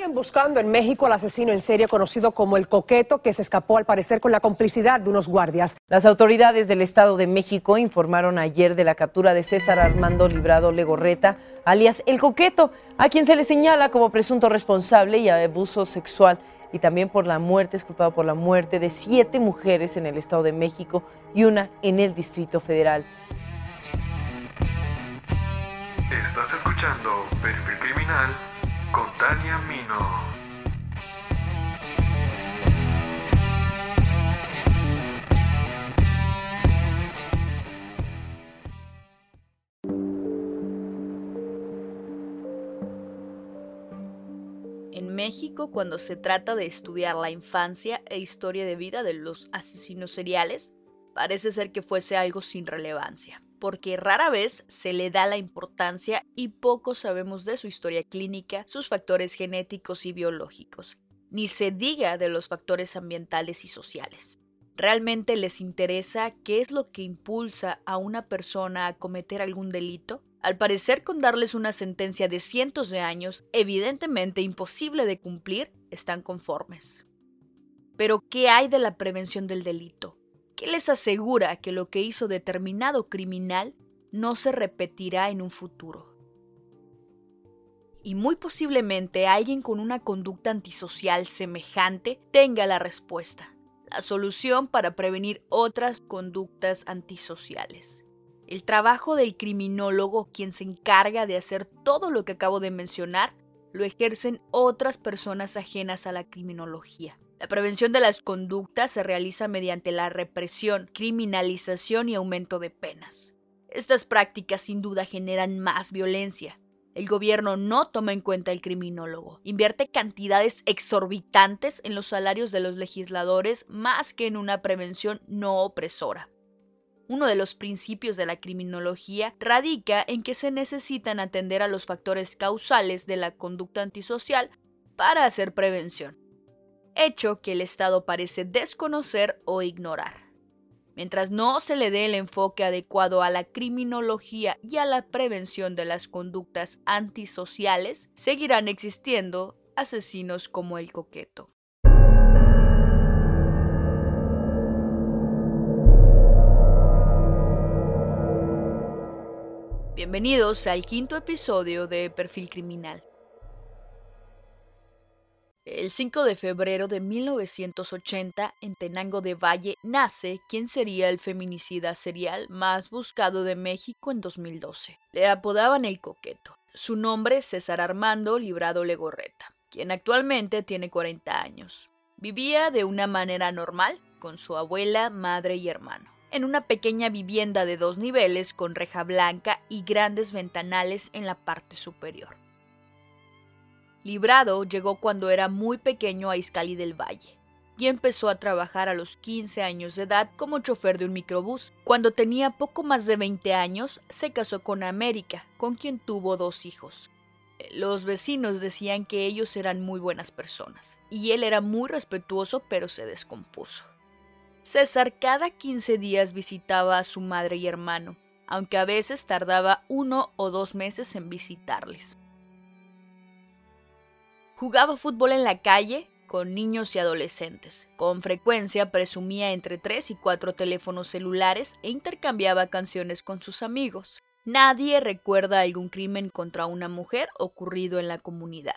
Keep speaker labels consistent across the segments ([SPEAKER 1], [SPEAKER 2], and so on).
[SPEAKER 1] Siguen buscando en México al asesino en serie conocido como el Coqueto, que se escapó al parecer con la complicidad de unos guardias.
[SPEAKER 2] Las autoridades del Estado de México informaron ayer de la captura de César Armando Librado Legorreta, alias El Coqueto, a quien se le señala como presunto responsable y abuso sexual y también por la muerte, es culpado por la muerte de siete mujeres en el Estado de México y una en el Distrito Federal.
[SPEAKER 3] Estás escuchando Perfil Criminal con Tania Mino.
[SPEAKER 4] En México, cuando se trata de estudiar la infancia e historia de vida de los asesinos seriales, parece ser que fuese algo sin relevancia porque rara vez se le da la importancia y poco sabemos de su historia clínica, sus factores genéticos y biológicos, ni se diga de los factores ambientales y sociales. ¿Realmente les interesa qué es lo que impulsa a una persona a cometer algún delito? Al parecer, con darles una sentencia de cientos de años, evidentemente imposible de cumplir, están conformes. Pero, ¿qué hay de la prevención del delito? ¿Qué les asegura que lo que hizo determinado criminal no se repetirá en un futuro? Y muy posiblemente alguien con una conducta antisocial semejante tenga la respuesta, la solución para prevenir otras conductas antisociales. El trabajo del criminólogo, quien se encarga de hacer todo lo que acabo de mencionar, lo ejercen otras personas ajenas a la criminología. La prevención de las conductas se realiza mediante la represión, criminalización y aumento de penas. Estas prácticas sin duda generan más violencia. El gobierno no toma en cuenta el criminólogo, invierte cantidades exorbitantes en los salarios de los legisladores más que en una prevención no opresora. Uno de los principios de la criminología radica en que se necesitan atender a los factores causales de la conducta antisocial para hacer prevención hecho que el Estado parece desconocer o ignorar. Mientras no se le dé el enfoque adecuado a la criminología y a la prevención de las conductas antisociales, seguirán existiendo asesinos como el coqueto. Bienvenidos al quinto episodio de Perfil Criminal. El 5 de febrero de 1980, en Tenango de Valle, nace quien sería el feminicida serial más buscado de México en 2012. Le apodaban el coqueto. Su nombre César Armando Librado Legorreta, quien actualmente tiene 40 años. Vivía de una manera normal, con su abuela, madre y hermano, en una pequeña vivienda de dos niveles con reja blanca y grandes ventanales en la parte superior. Librado llegó cuando era muy pequeño a Izcali del Valle y empezó a trabajar a los 15 años de edad como chofer de un microbús. Cuando tenía poco más de 20 años, se casó con América, con quien tuvo dos hijos. Los vecinos decían que ellos eran muy buenas personas, y él era muy respetuoso, pero se descompuso. César cada 15 días visitaba a su madre y hermano, aunque a veces tardaba uno o dos meses en visitarles. Jugaba fútbol en la calle con niños y adolescentes. Con frecuencia presumía entre tres y cuatro teléfonos celulares e intercambiaba canciones con sus amigos. Nadie recuerda algún crimen contra una mujer ocurrido en la comunidad.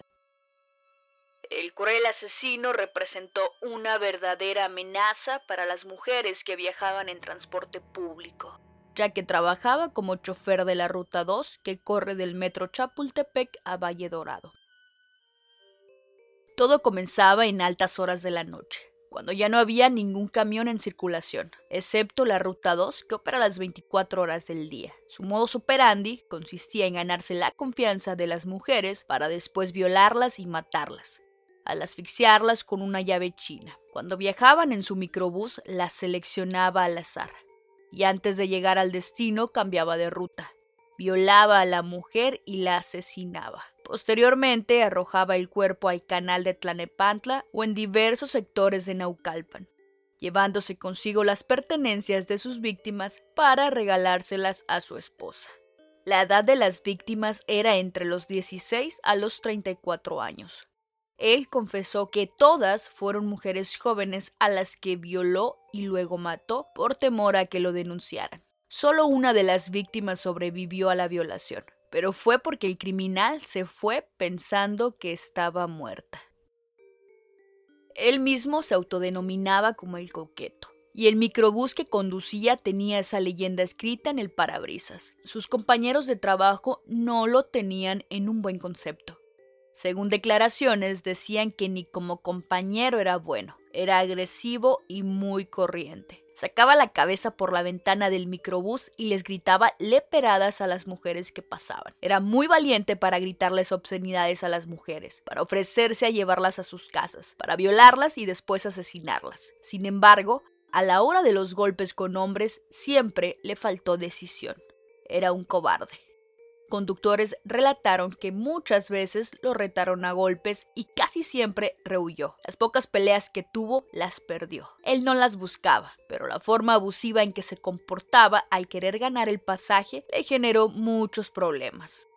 [SPEAKER 4] El cruel asesino representó una verdadera amenaza para las mujeres que viajaban en transporte público, ya que trabajaba como chofer de la Ruta 2 que corre del metro Chapultepec a Valle Dorado. Todo comenzaba en altas horas de la noche, cuando ya no había ningún camión en circulación, excepto la Ruta 2 que opera las 24 horas del día. Su modus operandi consistía en ganarse la confianza de las mujeres para después violarlas y matarlas, al asfixiarlas con una llave china. Cuando viajaban en su microbús, las seleccionaba al azar, y antes de llegar al destino cambiaba de ruta. Violaba a la mujer y la asesinaba. Posteriormente arrojaba el cuerpo al canal de Tlanepantla o en diversos sectores de Naucalpan, llevándose consigo las pertenencias de sus víctimas para regalárselas a su esposa. La edad de las víctimas era entre los 16 a los 34 años. Él confesó que todas fueron mujeres jóvenes a las que violó y luego mató por temor a que lo denunciaran. Solo una de las víctimas sobrevivió a la violación, pero fue porque el criminal se fue pensando que estaba muerta. Él mismo se autodenominaba como el coqueto, y el microbús que conducía tenía esa leyenda escrita en el parabrisas. Sus compañeros de trabajo no lo tenían en un buen concepto. Según declaraciones, decían que ni como compañero era bueno, era agresivo y muy corriente. Sacaba la cabeza por la ventana del microbús y les gritaba leperadas a las mujeres que pasaban. Era muy valiente para gritarles obscenidades a las mujeres, para ofrecerse a llevarlas a sus casas, para violarlas y después asesinarlas. Sin embargo, a la hora de los golpes con hombres siempre le faltó decisión. Era un cobarde. Conductores relataron que muchas veces lo retaron a golpes y casi siempre rehuyó. Las pocas peleas que tuvo las perdió. Él no las buscaba, pero la forma abusiva en que se comportaba al querer ganar el pasaje le generó muchos problemas.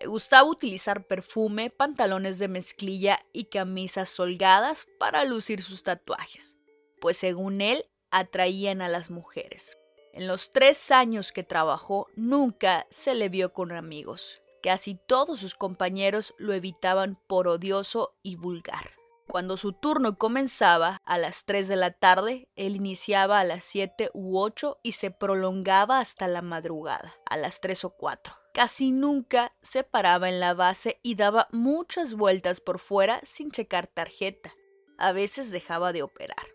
[SPEAKER 4] Le gustaba utilizar perfume, pantalones de mezclilla y camisas holgadas para lucir sus tatuajes, pues según él atraían a las mujeres. En los tres años que trabajó nunca se le vio con amigos. Casi todos sus compañeros lo evitaban por odioso y vulgar. Cuando su turno comenzaba a las 3 de la tarde, él iniciaba a las 7 u 8 y se prolongaba hasta la madrugada, a las 3 o 4. Casi nunca se paraba en la base y daba muchas vueltas por fuera sin checar tarjeta. A veces dejaba de operar.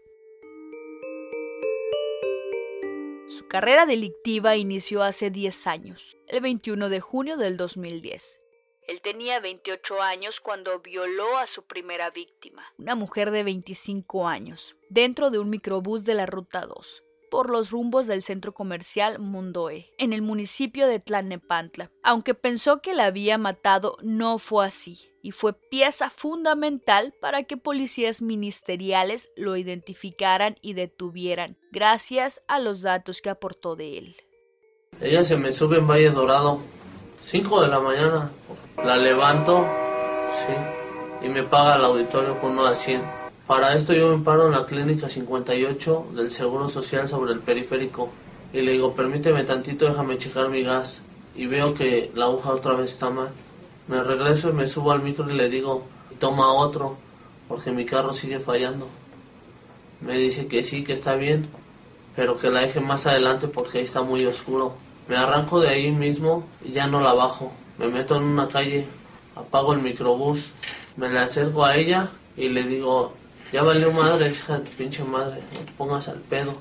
[SPEAKER 4] Su carrera delictiva inició hace 10 años, el 21 de junio del 2010. Él tenía 28 años cuando violó a su primera víctima, una mujer de 25 años, dentro de un microbús de la Ruta 2 por los rumbos del centro comercial Mundoe, en el municipio de Tlalnepantla. Aunque pensó que la había matado, no fue así, y fue pieza fundamental para que policías ministeriales lo identificaran y detuvieran, gracias a los datos que aportó de él.
[SPEAKER 5] Ella se me sube en Valle Dorado, 5 de la mañana, la levanto, sí, y me paga el auditorio con uno 100. Para esto yo me paro en la clínica 58 del Seguro Social sobre el periférico y le digo, permíteme tantito, déjame checar mi gas y veo que la aguja otra vez está mal. Me regreso y me subo al micro y le digo, toma otro, porque mi carro sigue fallando. Me dice que sí, que está bien, pero que la deje más adelante porque ahí está muy oscuro. Me arranco de ahí mismo y ya no la bajo. Me meto en una calle, apago el microbús, me le acerco a ella y le digo, ya valió madre, hija de tu pinche madre, no te pongas al pedo.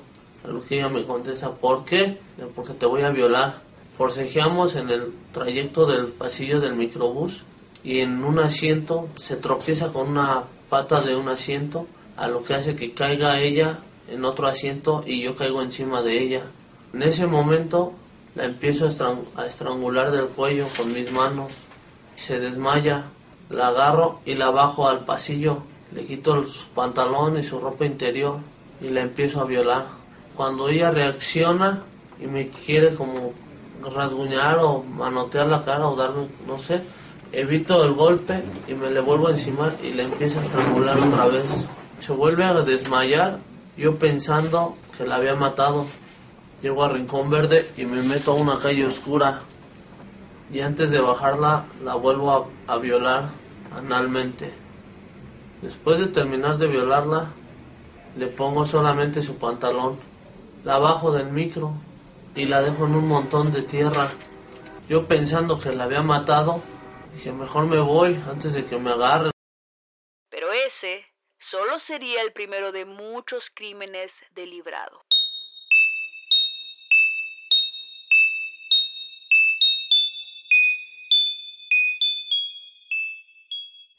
[SPEAKER 5] A lo que ella me contesta, ¿por qué? Porque te voy a violar. Forcejeamos en el trayecto del pasillo del microbús y en un asiento se tropieza con una pata de un asiento, a lo que hace que caiga ella en otro asiento y yo caigo encima de ella. En ese momento la empiezo a, estrangular del cuello con mis manos. Se desmaya, la agarro y la bajo al pasillo le quito su pantalón y su ropa interior y la empiezo a violar. Cuando ella reacciona y me quiere como rasguñar o manotear la cara o darme, no sé, evito el golpe y me le vuelvo encima y le empiezo a estrangular otra vez. Se vuelve a desmayar, yo pensando que la había matado. Llego a Rincón Verde y me meto a una calle oscura. Y antes de bajarla, la vuelvo a, a violar analmente. Después de terminar de violarla, le pongo solamente su pantalón, la bajo del micro y la dejo en un montón de tierra. Yo pensando que la había matado, dije mejor me voy antes de que me agarren.
[SPEAKER 4] Pero ese solo sería el primero de muchos crímenes delibrados.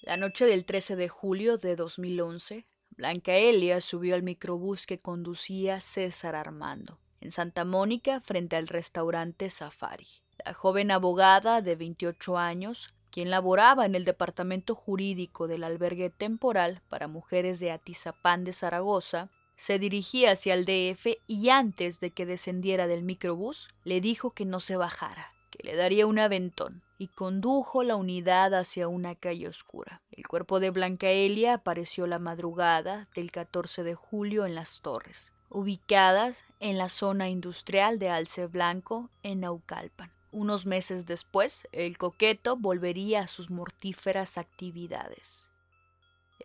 [SPEAKER 4] La noche del 13 de julio de 2011, Blanca Elia subió al microbús que conducía César Armando, en Santa Mónica, frente al restaurante Safari. La joven abogada de 28 años, quien laboraba en el departamento jurídico del albergue temporal para mujeres de Atizapán de Zaragoza, se dirigía hacia el DF y antes de que descendiera del microbús, le dijo que no se bajara, que le daría un aventón y condujo la unidad hacia una calle oscura. El cuerpo de Blanca Elia apareció la madrugada del 14 de julio en Las Torres, ubicadas en la zona industrial de Alce Blanco, en Naucalpan. Unos meses después, el coqueto volvería a sus mortíferas actividades.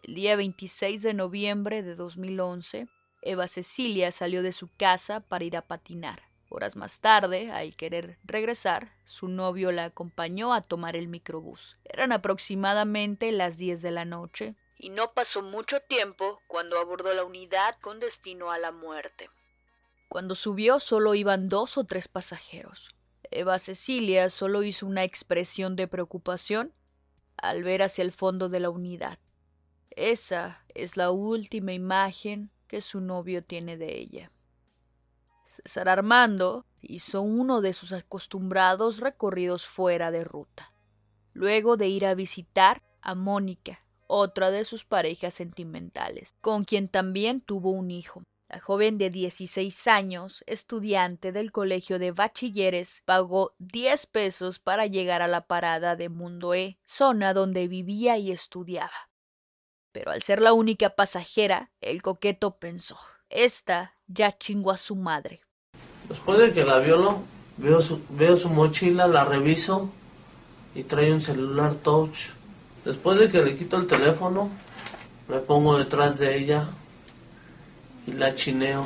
[SPEAKER 4] El día 26 de noviembre de 2011, Eva Cecilia salió de su casa para ir a patinar. Horas más tarde, al querer regresar, su novio la acompañó a tomar el microbús. Eran aproximadamente las 10 de la noche, y no pasó mucho tiempo cuando abordó la unidad con destino a la muerte. Cuando subió solo iban dos o tres pasajeros. Eva Cecilia solo hizo una expresión de preocupación al ver hacia el fondo de la unidad. Esa es la última imagen que su novio tiene de ella. César Armando hizo uno de sus acostumbrados recorridos fuera de ruta, luego de ir a visitar a Mónica, otra de sus parejas sentimentales, con quien también tuvo un hijo. La joven de 16 años, estudiante del colegio de bachilleres, pagó 10 pesos para llegar a la parada de Mundo E, zona donde vivía y estudiaba. Pero al ser la única pasajera, el coqueto pensó, esta ya chingó a su madre.
[SPEAKER 5] Después de que la violo, veo su, veo su mochila, la reviso y trae un celular touch. Después de que le quito el teléfono, me pongo detrás de ella y la chineo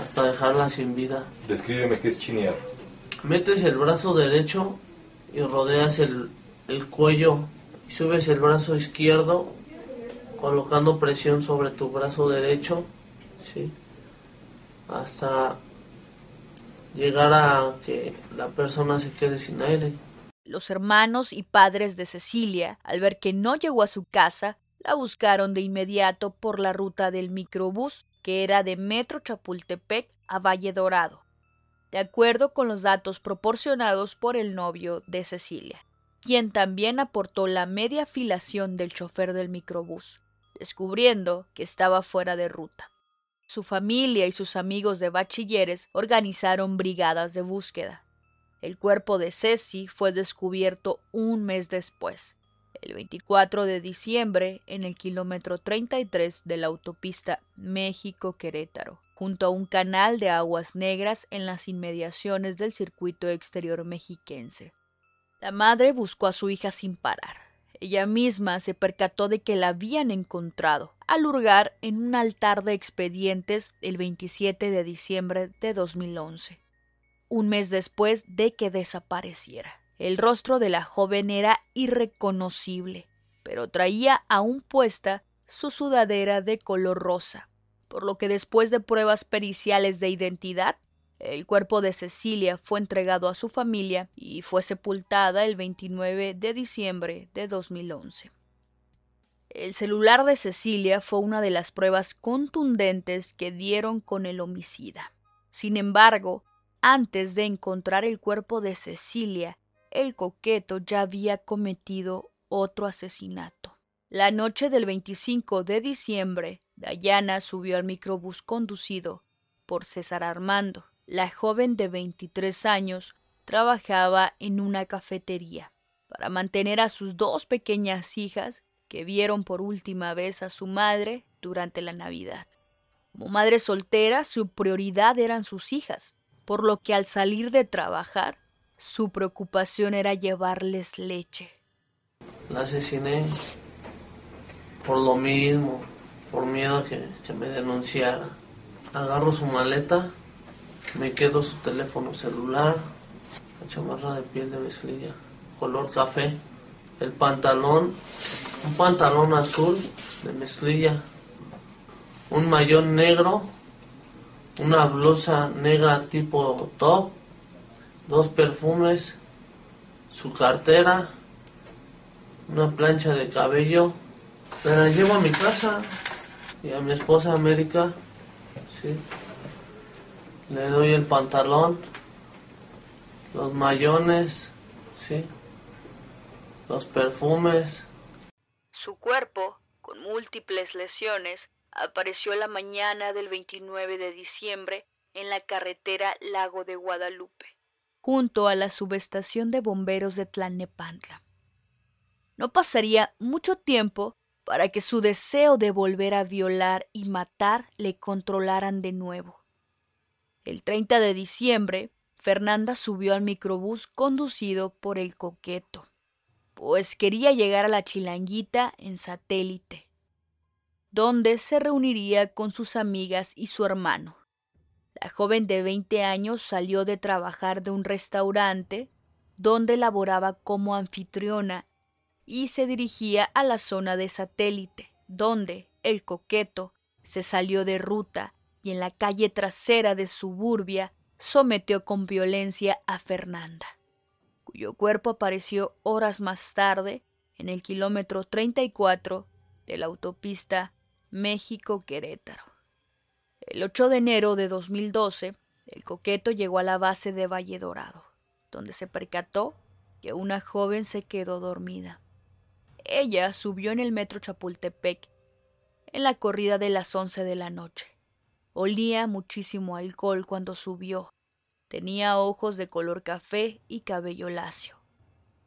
[SPEAKER 5] hasta dejarla sin vida.
[SPEAKER 6] Descríbeme qué es chinear.
[SPEAKER 5] Metes el brazo derecho y rodeas el, el cuello y subes el brazo izquierdo colocando presión sobre tu brazo derecho, ¿sí? Hasta llegar a que la persona se quede sin aire.
[SPEAKER 4] Los hermanos y padres de Cecilia, al ver que no llegó a su casa, la buscaron de inmediato por la ruta del microbús que era de Metro Chapultepec a Valle Dorado, de acuerdo con los datos proporcionados por el novio de Cecilia, quien también aportó la media filación del chofer del microbús, descubriendo que estaba fuera de ruta. Su familia y sus amigos de bachilleres organizaron brigadas de búsqueda. El cuerpo de Ceci fue descubierto un mes después, el 24 de diciembre en el kilómetro 33 de la autopista México-Querétaro, junto a un canal de aguas negras en las inmediaciones del circuito exterior mexiquense. La madre buscó a su hija sin parar. Ella misma se percató de que la habían encontrado al hurgar en un altar de expedientes el 27 de diciembre de 2011, un mes después de que desapareciera. El rostro de la joven era irreconocible, pero traía aún puesta su sudadera de color rosa, por lo que después de pruebas periciales de identidad, el cuerpo de Cecilia fue entregado a su familia y fue sepultada el 29 de diciembre de 2011. El celular de Cecilia fue una de las pruebas contundentes que dieron con el homicida. Sin embargo, antes de encontrar el cuerpo de Cecilia, el coqueto ya había cometido otro asesinato. La noche del 25 de diciembre, Dayana subió al microbús conducido por César Armando. La joven de 23 años trabajaba en una cafetería para mantener a sus dos pequeñas hijas que vieron por última vez a su madre durante la Navidad. Como madre soltera, su prioridad eran sus hijas, por lo que al salir de trabajar su preocupación era llevarles leche.
[SPEAKER 5] La asesiné por lo mismo, por miedo a que, que me denunciara. Agarro su maleta, me quedo su teléfono celular, la chamarra de piel de mezclilla, color café, el pantalón, un pantalón azul de mezclilla, un mayón negro, una blusa negra tipo top, dos perfumes, su cartera, una plancha de cabello. Me la llevo a mi casa y a mi esposa América, sí. Le doy el pantalón, los mayones, sí. Los perfumes.
[SPEAKER 4] Su cuerpo, con múltiples lesiones, apareció la mañana del 29 de diciembre en la carretera Lago de Guadalupe junto a la subestación de bomberos de Tlalnepantla. No pasaría mucho tiempo para que su deseo de volver a violar y matar le controlaran de nuevo. El 30 de diciembre, Fernanda subió al microbús conducido por el coqueto, pues quería llegar a la chilanguita en satélite, donde se reuniría con sus amigas y su hermano. La joven de 20 años salió de trabajar de un restaurante donde laboraba como anfitriona y se dirigía a la zona de satélite, donde el coqueto se salió de ruta y en la calle trasera de Suburbia sometió con violencia a Fernanda, cuyo cuerpo apareció horas más tarde en el kilómetro 34 de la autopista México-Querétaro. El 8 de enero de 2012, el coqueto llegó a la base de Valle Dorado, donde se percató que una joven se quedó dormida. Ella subió en el metro Chapultepec en la corrida de las once de la noche. Olía muchísimo alcohol cuando subió. Tenía ojos de color café y cabello lacio.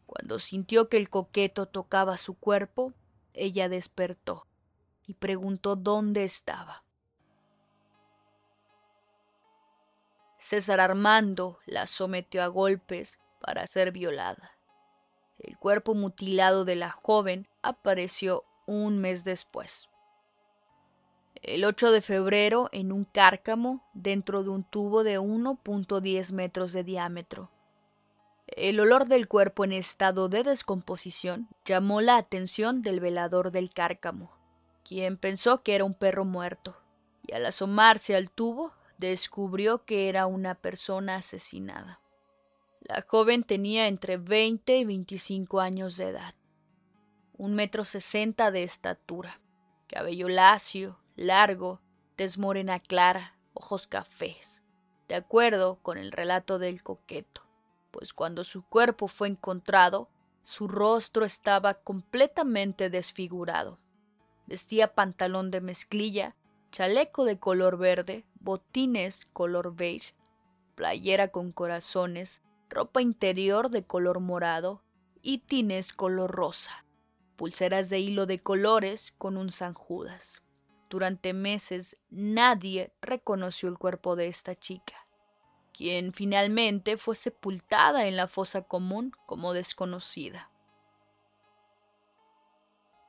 [SPEAKER 4] Cuando sintió que el coqueto tocaba su cuerpo, ella despertó y preguntó dónde estaba. César Armando la sometió a golpes para ser violada. El cuerpo mutilado de la joven apareció un mes después. El 8 de febrero, en un cárcamo dentro de un tubo de 1.10 metros de diámetro. El olor del cuerpo en estado de descomposición llamó la atención del velador del cárcamo, quien pensó que era un perro muerto, y al asomarse al tubo descubrió que era una persona asesinada. La joven tenía entre 20 y 25 años de edad, un metro sesenta de estatura, cabello lacio, largo, desmorena clara, ojos cafés, de acuerdo con el relato del coqueto, pues cuando su cuerpo fue encontrado, su rostro estaba completamente desfigurado. Vestía pantalón de mezclilla, chaleco de color verde, botines color beige, playera con corazones, ropa interior de color morado y tines color rosa, pulseras de hilo de colores con un San Judas. Durante meses nadie reconoció el cuerpo de esta chica, quien finalmente fue sepultada en la fosa común como desconocida.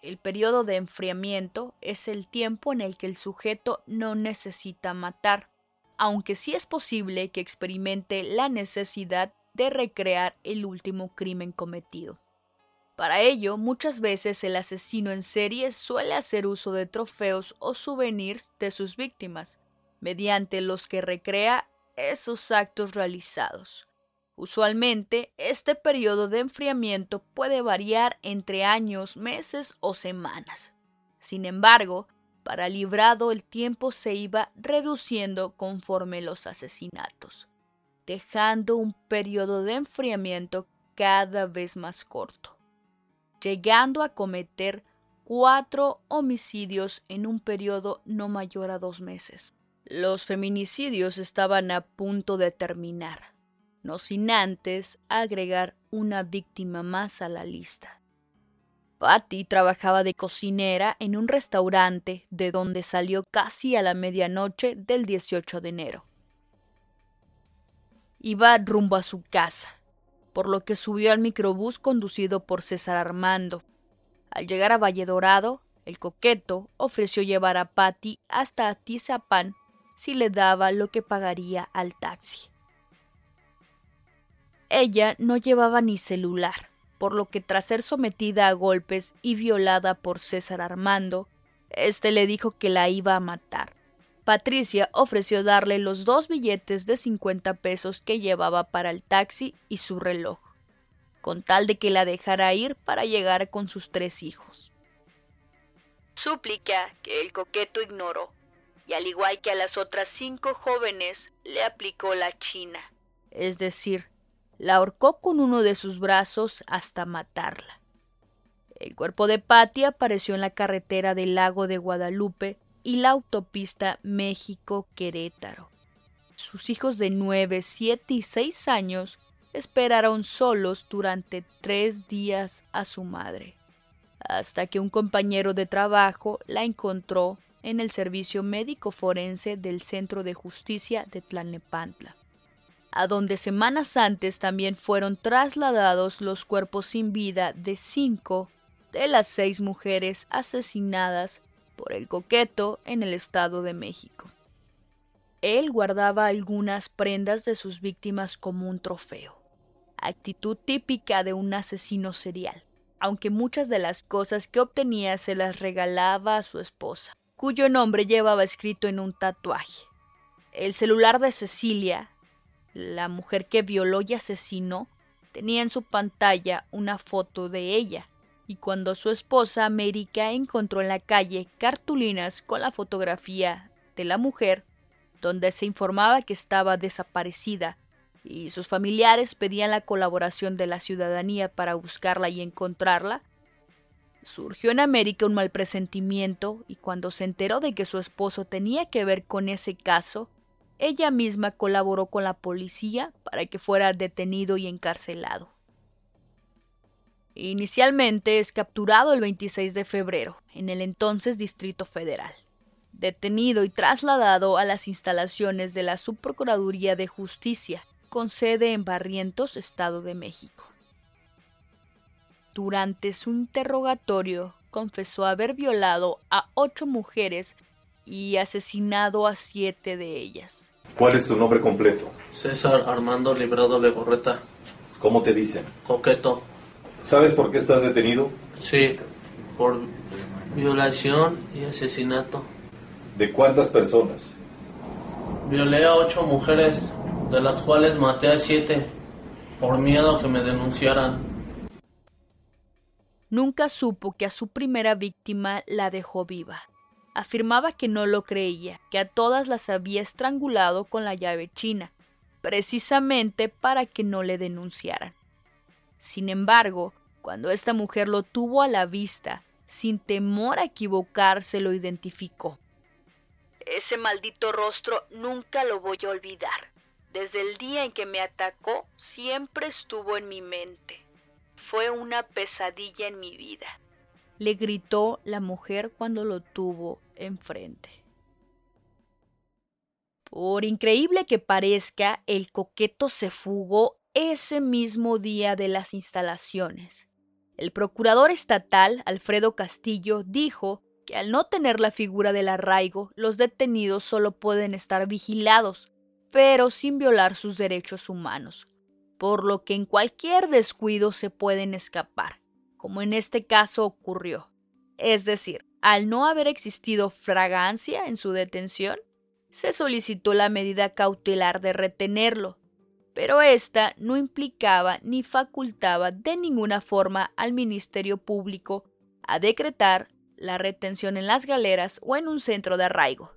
[SPEAKER 4] El periodo de enfriamiento es el tiempo en el que el sujeto no necesita matar, aunque sí es posible que experimente la necesidad de recrear el último crimen cometido. Para ello, muchas veces el asesino en serie suele hacer uso de trofeos o souvenirs de sus víctimas, mediante los que recrea esos actos realizados. Usualmente, este periodo de enfriamiento puede variar entre años, meses o semanas. Sin embargo, para librado el tiempo se iba reduciendo conforme los asesinatos dejando un periodo de enfriamiento cada vez más corto, llegando a cometer cuatro homicidios en un periodo no mayor a dos meses. Los feminicidios estaban a punto de terminar, no sin antes agregar una víctima más a la lista. Patty trabajaba de cocinera en un restaurante de donde salió casi a la medianoche del 18 de enero iba rumbo a su casa, por lo que subió al microbús conducido por César Armando. Al llegar a Valle Dorado, el coqueto ofreció llevar a Patty hasta Atizapán si le daba lo que pagaría al taxi. Ella no llevaba ni celular, por lo que tras ser sometida a golpes y violada por César Armando, este le dijo que la iba a matar Patricia ofreció darle los dos billetes de 50 pesos que llevaba para el taxi y su reloj, con tal de que la dejara ir para llegar con sus tres hijos. Súplica que el coqueto ignoró, y al igual que a las otras cinco jóvenes, le aplicó la china, es decir, la ahorcó con uno de sus brazos hasta matarla. El cuerpo de Patty apareció en la carretera del lago de Guadalupe y la autopista México-Querétaro. Sus hijos de 9, 7 y 6 años esperaron solos durante tres días a su madre, hasta que un compañero de trabajo la encontró en el servicio médico forense del Centro de Justicia de Tlalnepantla, a donde semanas antes también fueron trasladados los cuerpos sin vida de cinco de las seis mujeres asesinadas por el coqueto en el Estado de México. Él guardaba algunas prendas de sus víctimas como un trofeo, actitud típica de un asesino serial, aunque muchas de las cosas que obtenía se las regalaba a su esposa, cuyo nombre llevaba escrito en un tatuaje. El celular de Cecilia, la mujer que violó y asesinó, tenía en su pantalla una foto de ella, y cuando su esposa América encontró en la calle cartulinas con la fotografía de la mujer, donde se informaba que estaba desaparecida, y sus familiares pedían la colaboración de la ciudadanía para buscarla y encontrarla, surgió en América un mal presentimiento y cuando se enteró de que su esposo tenía que ver con ese caso, ella misma colaboró con la policía para que fuera detenido y encarcelado. Inicialmente es capturado el 26 de febrero en el entonces Distrito Federal, detenido y trasladado a las instalaciones de la Subprocuraduría de Justicia, con sede en Barrientos, Estado de México. Durante su interrogatorio confesó haber violado a ocho mujeres y asesinado a siete de ellas.
[SPEAKER 6] ¿Cuál es tu nombre completo?
[SPEAKER 5] César Armando Librado Legorreta.
[SPEAKER 6] ¿Cómo te dicen?
[SPEAKER 5] Coqueto.
[SPEAKER 6] ¿Sabes por qué estás detenido?
[SPEAKER 5] Sí, por violación y asesinato.
[SPEAKER 6] ¿De cuántas personas?
[SPEAKER 5] Violé a ocho mujeres, de las cuales maté a siete, por miedo a que me denunciaran.
[SPEAKER 4] Nunca supo que a su primera víctima la dejó viva. Afirmaba que no lo creía, que a todas las había estrangulado con la llave china, precisamente para que no le denunciaran. Sin embargo, cuando esta mujer lo tuvo a la vista, sin temor a equivocarse, lo identificó. Ese maldito rostro nunca lo voy a olvidar. Desde el día en que me atacó, siempre estuvo en mi mente. Fue una pesadilla en mi vida. Le gritó la mujer cuando lo tuvo enfrente. Por increíble que parezca, el coqueto se fugó ese mismo día de las instalaciones. El procurador estatal, Alfredo Castillo, dijo que al no tener la figura del arraigo, los detenidos solo pueden estar vigilados, pero sin violar sus derechos humanos, por lo que en cualquier descuido se pueden escapar, como en este caso ocurrió. Es decir, al no haber existido fragancia en su detención, se solicitó la medida cautelar de retenerlo, pero esta no implicaba ni facultaba de ninguna forma al Ministerio Público a decretar la retención en las galeras o en un centro de arraigo.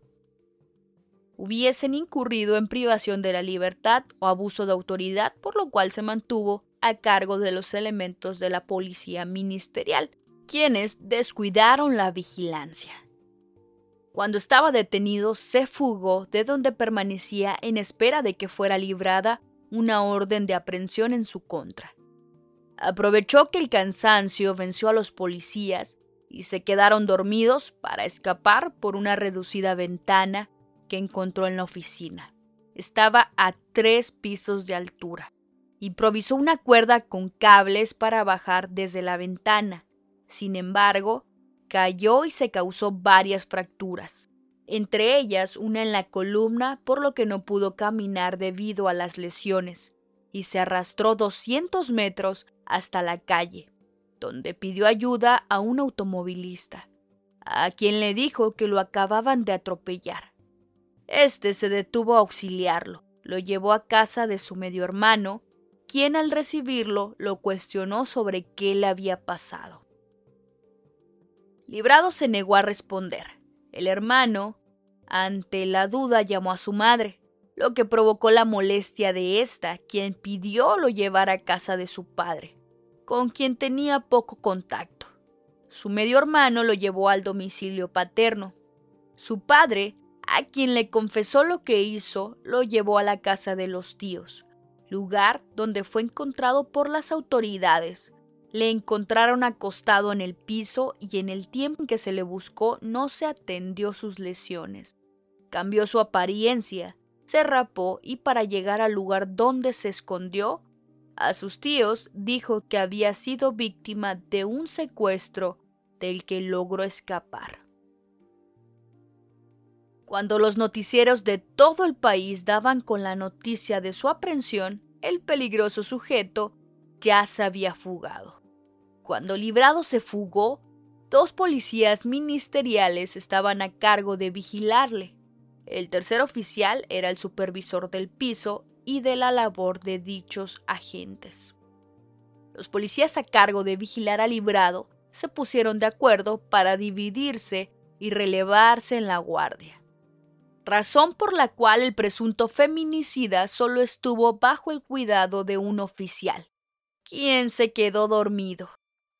[SPEAKER 4] Hubiesen incurrido en privación de la libertad o abuso de autoridad, por lo cual se mantuvo a cargo de los elementos de la policía ministerial, quienes descuidaron la vigilancia. Cuando estaba detenido, se fugó de donde permanecía en espera de que fuera librada una orden de aprehensión en su contra. Aprovechó que el cansancio venció a los policías y se quedaron dormidos para escapar por una reducida ventana que encontró en la oficina. Estaba a tres pisos de altura. Improvisó una cuerda con cables para bajar desde la ventana. Sin embargo, cayó y se causó varias fracturas entre ellas una en la columna por lo que no pudo caminar debido a las lesiones, y se arrastró 200 metros hasta la calle, donde pidió ayuda a un automovilista, a quien le dijo que lo acababan de atropellar. Este se detuvo a auxiliarlo, lo llevó a casa de su medio hermano, quien al recibirlo lo cuestionó sobre qué le había pasado. Librado se negó a responder. El hermano, ante la duda, llamó a su madre, lo que provocó la molestia de ésta, quien pidió lo llevar a casa de su padre, con quien tenía poco contacto. Su medio hermano lo llevó al domicilio paterno. Su padre, a quien le confesó lo que hizo, lo llevó a la casa de los tíos, lugar donde fue encontrado por las autoridades. Le encontraron acostado en el piso y en el tiempo en que se le buscó no se atendió sus lesiones. Cambió su apariencia, se rapó y para llegar al lugar donde se escondió, a sus tíos dijo que había sido víctima de un secuestro del que logró escapar. Cuando los noticieros de todo el país daban con la noticia de su aprehensión, el peligroso sujeto ya se había fugado. Cuando Librado se fugó, dos policías ministeriales estaban a cargo de vigilarle. El tercer oficial era el supervisor del piso y de la labor de dichos agentes. Los policías a cargo de vigilar a Librado se pusieron de acuerdo para dividirse y relevarse en la guardia razón por la cual el presunto feminicida solo estuvo bajo el cuidado de un oficial, quien se quedó dormido.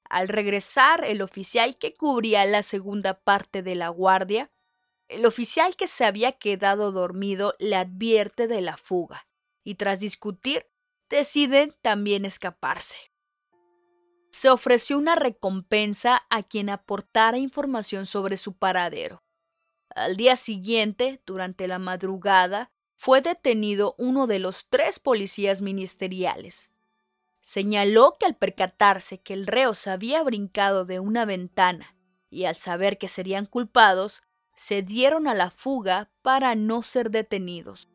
[SPEAKER 4] Al regresar el oficial que cubría la segunda parte de la guardia, el oficial que se había quedado dormido le advierte de la fuga, y tras discutir, deciden también escaparse. Se ofreció una recompensa a quien aportara información sobre su paradero. Al día siguiente, durante la madrugada, fue detenido uno de los tres policías ministeriales. Señaló que al percatarse que el reo se había brincado de una ventana y al saber que serían culpados, se dieron a la fuga para no ser detenidos.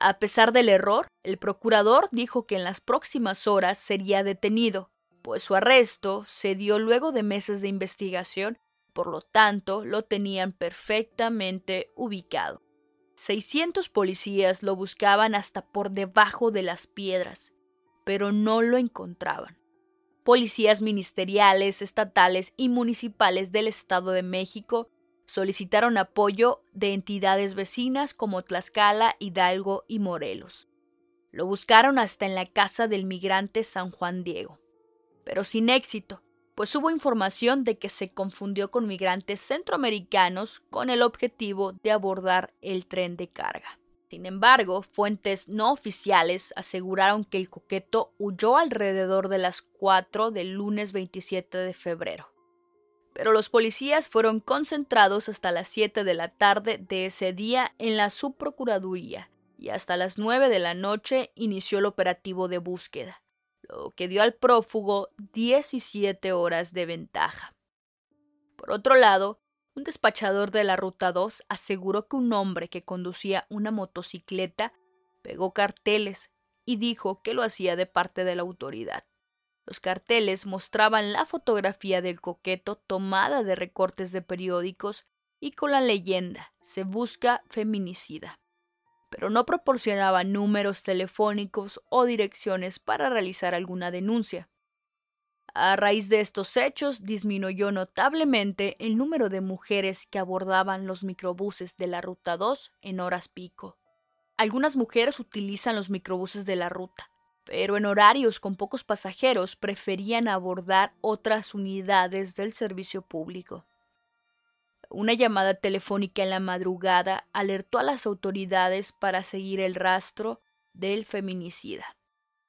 [SPEAKER 4] A pesar del error, el procurador dijo que en las próximas horas sería detenido, pues su arresto se dio luego de meses de investigación por lo tanto lo tenían perfectamente ubicado. 600 policías lo buscaban hasta por debajo de las piedras, pero no lo encontraban. Policías ministeriales, estatales y municipales del Estado de México solicitaron apoyo de entidades vecinas como Tlaxcala, Hidalgo y Morelos. Lo buscaron hasta en la casa del migrante San Juan Diego, pero sin éxito, pues hubo información de que se confundió con migrantes centroamericanos con el objetivo de abordar el tren de carga. Sin embargo, fuentes no oficiales aseguraron que el coqueto huyó alrededor de las 4 del lunes 27 de febrero. Pero los policías fueron concentrados hasta las 7 de la tarde de ese día en la subprocuraduría y hasta las 9 de la noche inició el operativo de búsqueda lo que dio al prófugo 17 horas de ventaja. Por otro lado, un despachador de la Ruta 2 aseguró que un hombre que conducía una motocicleta pegó carteles y dijo que lo hacía de parte de la autoridad. Los carteles mostraban la fotografía del coqueto tomada de recortes de periódicos y con la leyenda Se busca feminicida pero no proporcionaba números telefónicos o direcciones para realizar alguna denuncia. A raíz de estos hechos disminuyó notablemente el número de mujeres que abordaban los microbuses de la Ruta 2 en horas pico. Algunas mujeres utilizan los microbuses de la ruta, pero en horarios con pocos pasajeros preferían abordar otras unidades del servicio público. Una llamada telefónica en la madrugada alertó a las autoridades para seguir el rastro del feminicida,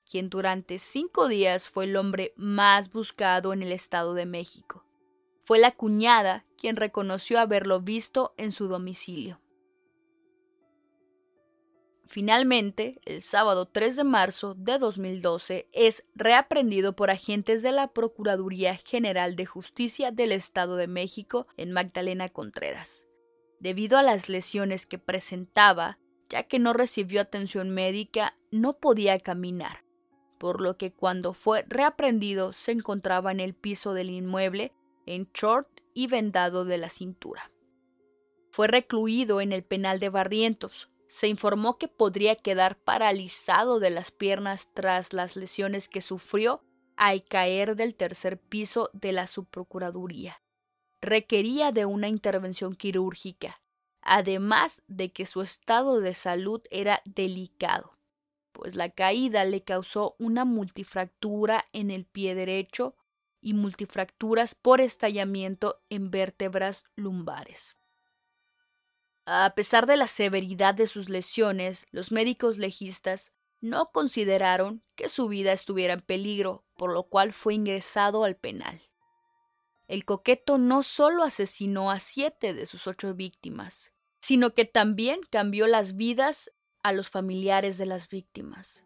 [SPEAKER 4] quien durante cinco días fue el hombre más buscado en el Estado de México. Fue la cuñada quien reconoció haberlo visto en su domicilio. Finalmente, el sábado 3 de marzo de 2012 es reaprendido por agentes de la Procuraduría General de Justicia del Estado de México en Magdalena Contreras. Debido a las lesiones que presentaba, ya que no recibió atención médica, no podía caminar, por lo que cuando fue reaprendido se encontraba en el piso del inmueble, en short y vendado de la cintura. Fue recluido en el penal de Barrientos, se informó que podría quedar paralizado de las piernas tras las lesiones que sufrió al caer del tercer piso de la subprocuraduría. Requería de una intervención quirúrgica, además de que su estado de salud era delicado, pues la caída le causó una multifractura en el pie derecho y multifracturas por estallamiento en vértebras lumbares. A pesar de la severidad de sus lesiones, los médicos legistas no consideraron que su vida estuviera en peligro, por lo cual fue ingresado al penal. El coqueto no solo asesinó a siete de sus ocho víctimas, sino que también cambió las vidas a los familiares de las víctimas.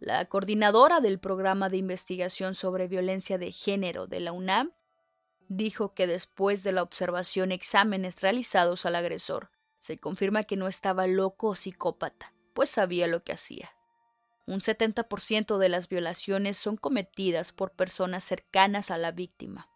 [SPEAKER 4] La coordinadora del programa de investigación sobre violencia de género de la UNAM dijo que después de la observación exámenes realizados al agresor, se confirma que no estaba loco o psicópata, pues sabía lo que hacía. Un 70% de las violaciones son cometidas por personas cercanas a la víctima,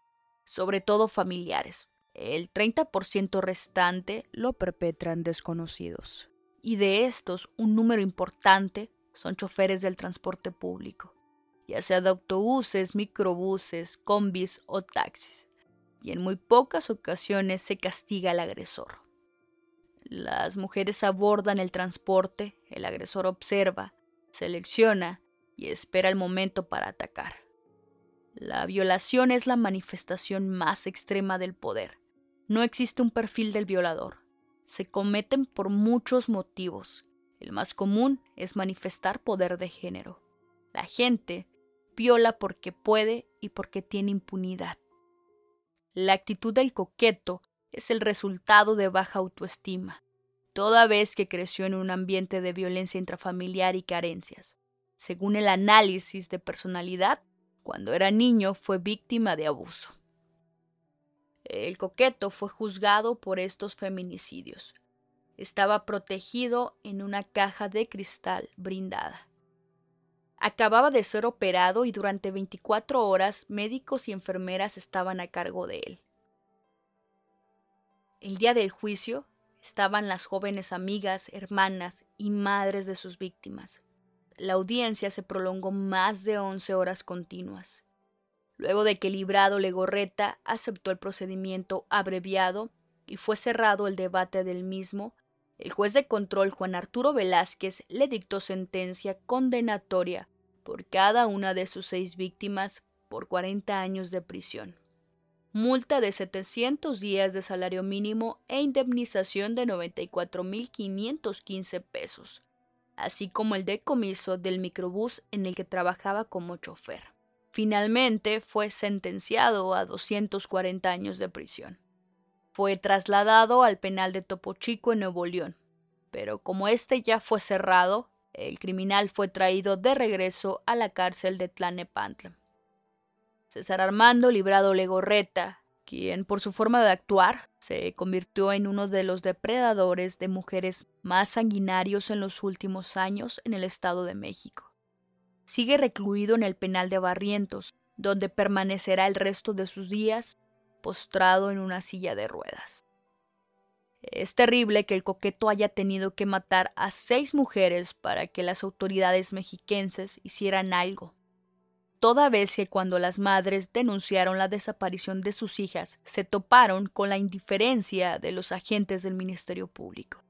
[SPEAKER 4] sobre todo familiares. El 30% restante lo perpetran desconocidos. Y de estos, un número importante son choferes del transporte público, ya sea de autobuses, microbuses, combis o taxis. Y en muy pocas ocasiones se castiga al agresor. Las mujeres abordan el transporte, el agresor observa, selecciona y espera el momento para atacar. La violación es la manifestación más extrema del poder. No existe un perfil del violador. Se cometen por muchos motivos. El más común es manifestar poder de género. La gente viola porque puede y porque tiene impunidad. La actitud del coqueto es el resultado de baja autoestima, toda vez que creció en un ambiente de violencia intrafamiliar y carencias. Según el análisis de personalidad, cuando era niño fue víctima de abuso. El coqueto fue juzgado por estos feminicidios. Estaba protegido en una caja de cristal brindada. Acababa de ser operado y durante 24 horas médicos y enfermeras estaban a cargo de él. El día del juicio estaban las jóvenes amigas, hermanas y madres de sus víctimas. La audiencia se prolongó más de once horas continuas. Luego de que Librado Legorreta aceptó el procedimiento abreviado y fue cerrado el debate del mismo, el juez de control Juan Arturo Velázquez le dictó sentencia condenatoria por cada una de sus seis víctimas por 40 años de prisión multa de 700 días de salario mínimo e indemnización de 94.515 pesos, así como el decomiso del microbús en el que trabajaba como chofer. Finalmente fue sentenciado a 240 años de prisión. Fue trasladado al penal de Topo Chico en Nuevo León, pero como este ya fue cerrado, el criminal fue traído de regreso a la cárcel de Tlanepantla. César Armando Librado Legorreta, quien por su forma de actuar se convirtió en uno de los depredadores de mujeres más sanguinarios en los últimos años en el Estado de México. Sigue recluido en el penal de Barrientos, donde permanecerá el resto de sus días postrado en una silla de ruedas. Es terrible que el coqueto haya tenido que matar a seis mujeres para que las autoridades mexiquenses hicieran algo toda vez que cuando las madres denunciaron la desaparición de sus hijas se toparon con la indiferencia de los agentes del Ministerio Público.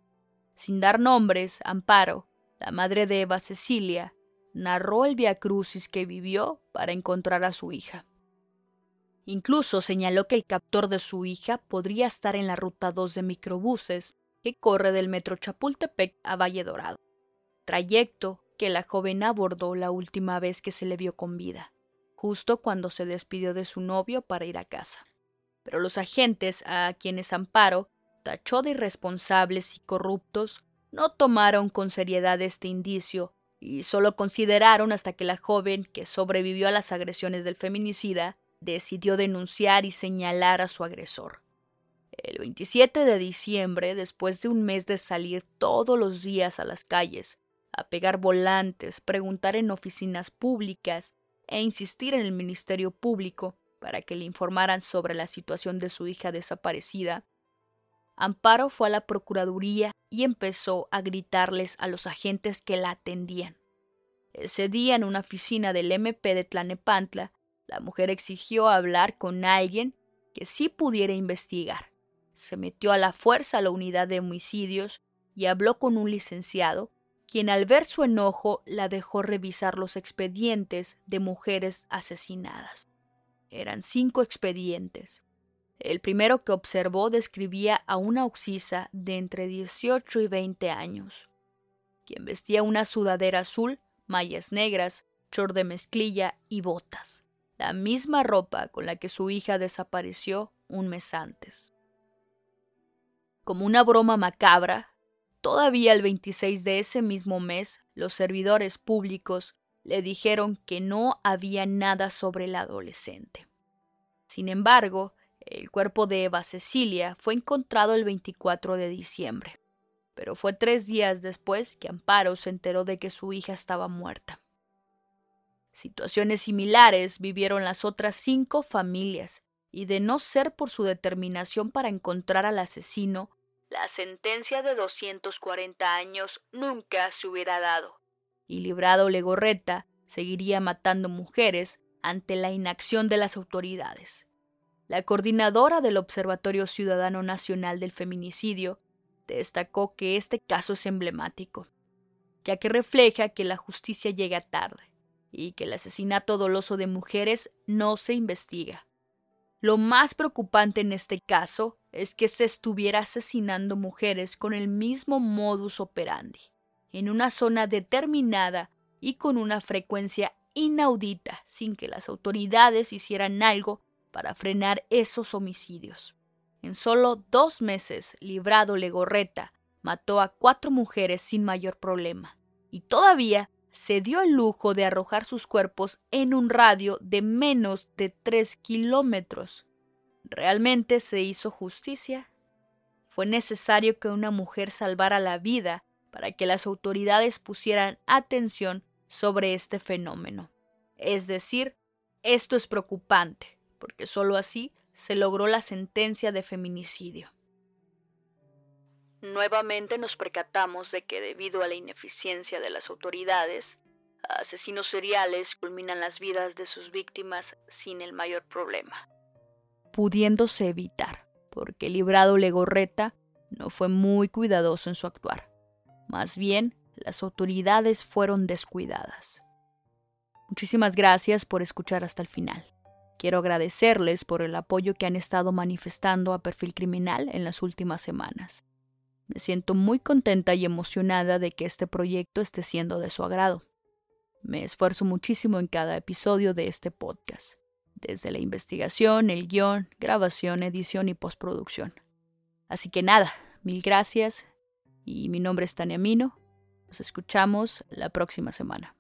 [SPEAKER 4] Sin dar nombres, Amparo, la madre de Eva Cecilia, narró el viacrucis que vivió para encontrar a su hija. Incluso señaló que el captor de su hija podría estar en la ruta 2 de microbuses que corre del metro Chapultepec a Valle Dorado, trayecto que la joven abordó la última vez que se le vio con vida, justo cuando se despidió de su novio para ir a casa. Pero los agentes, a quienes Amparo tachó de irresponsables y corruptos, no tomaron con seriedad este indicio y solo consideraron hasta que la joven, que sobrevivió a las agresiones del feminicida, decidió denunciar y señalar a su agresor. El 27 de diciembre, después de un mes de salir todos los días a las calles, a pegar volantes, preguntar en oficinas públicas e insistir en el Ministerio Público para que le informaran sobre la situación de su hija desaparecida, Amparo fue a la Procuraduría y empezó a gritarles a los agentes que la atendían. Ese día, en una oficina del MP de Tlanepantla, la mujer exigió hablar con alguien que sí pudiera investigar. Se metió a la fuerza a la unidad de homicidios y habló con un licenciado quien al ver su enojo la dejó revisar los expedientes de mujeres asesinadas. Eran cinco expedientes. El primero que observó describía a una oxisa de entre 18 y 20 años, quien vestía una sudadera azul mallas negras, short de mezclilla y botas, la misma ropa con la que su hija desapareció un mes antes. Como una broma macabra, todavía el 26 de ese mismo mes, los servidores públicos le dijeron que no había nada sobre la adolescente. Sin embargo, el cuerpo de Eva Cecilia fue encontrado el 24 de diciembre, pero fue tres días después que Amparo se enteró de que su hija estaba muerta. Situaciones similares vivieron las otras cinco familias, y de no ser por su determinación para encontrar al asesino, la sentencia de 240 años nunca se hubiera dado, y librado Legorreta seguiría matando mujeres ante la inacción de las autoridades. La coordinadora del Observatorio Ciudadano Nacional del Feminicidio destacó que este caso es emblemático, ya que refleja que la justicia llega tarde y que el asesinato doloso de mujeres no se investiga. Lo más preocupante en este caso es que se estuviera asesinando mujeres con el mismo modus operandi, en una zona determinada y con una frecuencia inaudita, sin que las autoridades hicieran algo para frenar esos homicidios. En solo dos meses, Librado Legorreta mató a cuatro mujeres sin mayor problema, y todavía se dio el lujo de arrojar sus cuerpos en un radio de menos de tres kilómetros. ¿Realmente se hizo justicia? Fue necesario que una mujer salvara la vida para que las autoridades pusieran atención sobre este fenómeno. Es decir, esto es preocupante, porque sólo así se logró la sentencia de feminicidio. Nuevamente nos percatamos de que debido a la ineficiencia de las autoridades, asesinos seriales culminan las vidas de sus víctimas sin el mayor problema pudiéndose evitar, porque Librado Legorreta no fue muy cuidadoso en su actuar. Más bien, las autoridades fueron descuidadas. Muchísimas gracias por escuchar hasta el final. Quiero agradecerles por el apoyo que han estado manifestando a Perfil Criminal en las últimas semanas. Me siento muy contenta y emocionada de que este proyecto esté siendo de su agrado. Me esfuerzo muchísimo en cada episodio de este podcast desde la investigación, el guion, grabación, edición y postproducción. Así que nada, mil gracias y mi nombre es Tania Mino. Nos escuchamos la próxima semana.